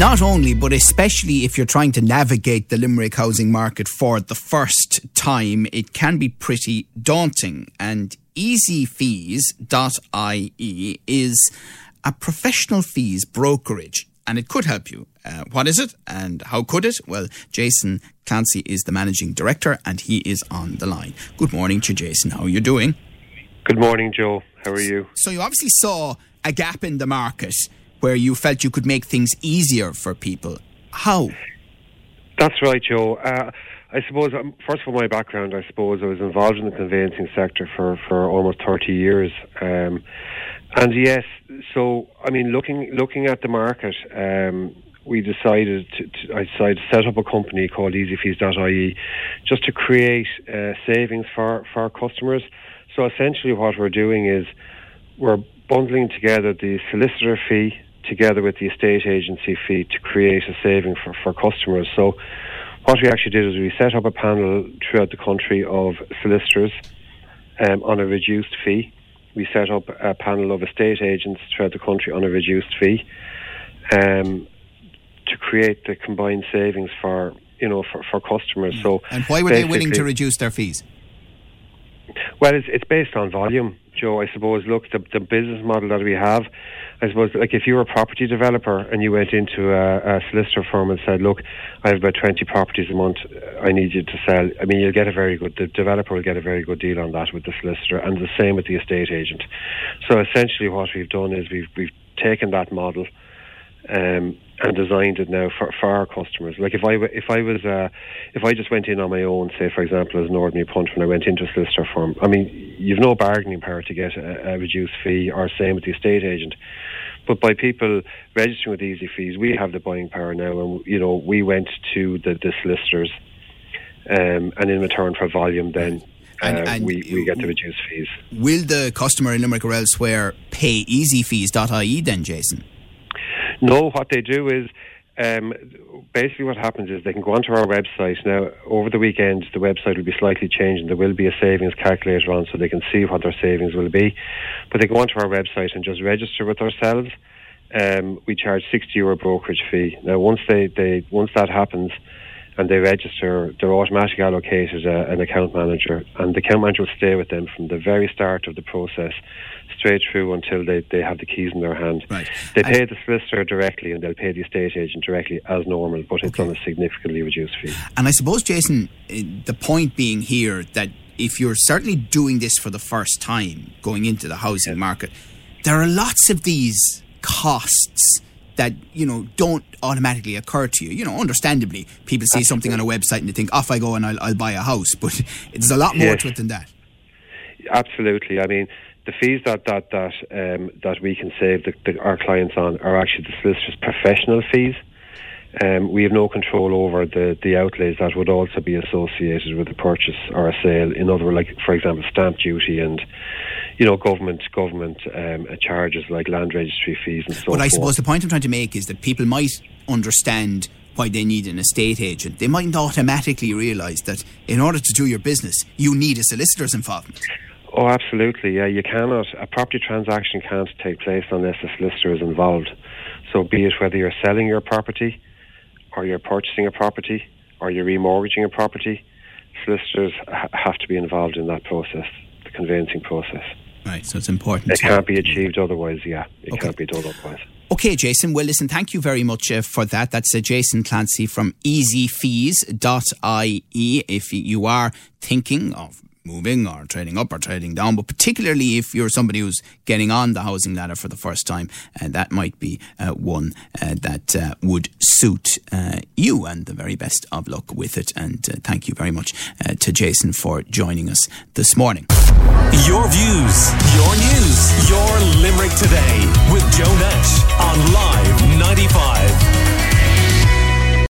Not only, but especially if you're trying to navigate the Limerick housing market for the first time, it can be pretty daunting. And easyfees.ie is a professional fees brokerage and it could help you. Uh, what is it and how could it? Well, Jason Clancy is the managing director and he is on the line. Good morning to Jason. How are you doing? Good morning, Joe. How are you? So, you obviously saw a gap in the market where you felt you could make things easier for people. How? That's right, Joe. Uh, I suppose, um, first of all, my background, I suppose I was involved in the conveyancing sector for, for almost 30 years. Um, and yes, so, I mean, looking, looking at the market, um, we decided to, to, I decided to set up a company called easyfees.ie just to create uh, savings for, for our customers. So essentially what we're doing is we're bundling together the solicitor fee together with the estate agency fee to create a saving for, for customers. So what we actually did is we set up a panel throughout the country of solicitors um, on a reduced fee. We set up a panel of estate agents throughout the country on a reduced fee um, to create the combined savings for you know for, for customers. So and why were they willing to reduce their fees? Well, it's, it's based on volume, Joe. I suppose. Look, the, the business model that we have I suppose, like if you were a property developer and you went into a, a solicitor firm and said, "Look, I have about twenty properties a month. I need you to sell." I mean, you'll get a very good. The developer will get a very good deal on that with the solicitor, and the same with the estate agent. So essentially, what we've done is we've we've taken that model. Um, and designed it now for, for our customers. Like if I if I was uh, if I just went in on my own, say for example as an ordinary punch when I went into a solicitor firm, I mean you've no bargaining power to get a, a reduced fee, or same with the estate agent. But by people registering with Easy Fees, we have the buying power now, and you know we went to the, the solicitors, um, and in return for volume, then and, uh, and we, we get the reduced fees. Will the customer in Limerick or elsewhere pay easyfees.ie then, Jason? No, what they do is um, basically what happens is they can go onto our website. Now, over the weekend, the website will be slightly changed and there will be a savings calculator on so they can see what their savings will be. But they go onto our website and just register with ourselves. Um, we charge 60 euro brokerage fee. Now, once they, they once that happens, and they register, they're automatically allocated a, an account manager, and the account manager will stay with them from the very start of the process straight through until they, they have the keys in their hand. Right. They pay the solicitor directly and they'll pay the estate agent directly as normal, but it's okay. on a significantly reduced fee. And I suppose, Jason, eh, the point being here that if you're certainly doing this for the first time going into the housing yes. market, there are lots of these costs that you know don't automatically occur to you. You know, understandably, people see something on a website and they think, "Off I go and I'll, I'll buy a house," but there's a lot more yes. to it than that. Absolutely. I mean, the fees that that that um, that we can save the, the, our clients on are actually the solicitor's professional fees. Um, we have no control over the, the outlays that would also be associated with a purchase or a sale. In other words, like for example, stamp duty and you know, government government um, charges like land registry fees and so But I suppose the point I'm trying to make is that people might understand why they need an estate agent. They mightn't automatically realise that in order to do your business, you need a solicitor's involvement. Oh, absolutely. Yeah, you cannot. A property transaction can't take place unless a solicitor is involved. So, be it whether you're selling your property, or you're purchasing a property, or you're remortgaging a property, solicitors ha- have to be involved in that process, the conveyancing process. Right, so it's important. It can't be achieved otherwise, yeah. It okay. can't be done otherwise. Okay, Jason. Well, listen, thank you very much uh, for that. That's uh, Jason Clancy from easyfees.ie. If you are thinking of moving or trading up or trading down, but particularly if you're somebody who's getting on the housing ladder for the first time, uh, that might be uh, one uh, that uh, would suit uh, you. And the very best of luck with it. And uh, thank you very much to Jason for joining us this morning. Your views, your news, your Limerick today with Joe Nash on Live 95.